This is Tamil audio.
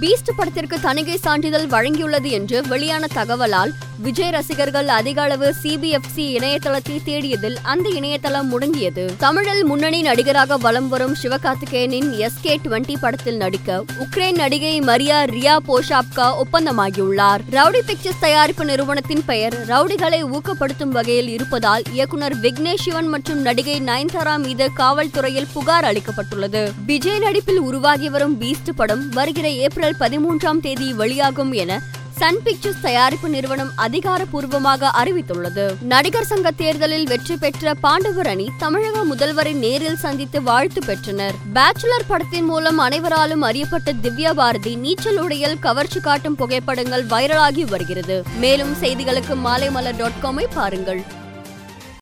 பீஸ்ட் படத்திற்கு தணிகை சான்றிதழ் வழங்கியுள்ளது என்று வெளியான தகவலால் விஜய் ரசிகர்கள் அதிக அளவு சிபிஎஃப்சி இணையதளத்தை தேடியதில் அந்த இணையதளம் முடங்கியது. தமிழில் முன்னணி நடிகராக வலம் வரும் சிவகார்த்திகேயனின் எஸ்கே டுவெண்டி படத்தில் நடிக்க உக்ரைன் நடிகை மரியா ரியா போஷாப்கா ஒப்பந்தமாகியுள்ளார். ரவுடி பிக்சர்ஸ் தயாரிப்பு நிறுவனத்தின் பெயர் ரவுடிகளை ஊக்கப்படுத்தும் வகையில் இருப்பதால் இயக்குனர் விக்னேஷ் சிவன் மற்றும் நடிகை நயன்தாரா மீது காவல்துறையில் புகார் அளிக்கப்பட்டுள்ளது. விஜய் நடிப்பில் உருவாகி வரும் பீஸ்ட் படம் வருகிற ஏப்ரல் பதிமூன்றாம் தேதி வெளியாகும் என சன் பிக்சர்ஸ் தயாரிப்பு நிறுவனம் அதிகாரப்பூர்வமாக அறிவித்துள்ளது. நடிகர் சங்க தேர்தலில் வெற்றி பெற்ற பாண்டவர் அணி தமிழக முதல்வரை நேரில் சந்தித்து வாழ்த்து பெற்றனர். பேச்சுலர் படத்தின் மூலம் அனைவராலும் அறியப்பட்ட திவ்யா பாரதி நீச்சல் உடையில் கவர்ச்சி காட்டும் புகைப்படங்கள் வைரலாகி வருகிறது. மேலும் செய்திகளுக்கு மாலைமலர் டாட் காமை பாருங்கள்.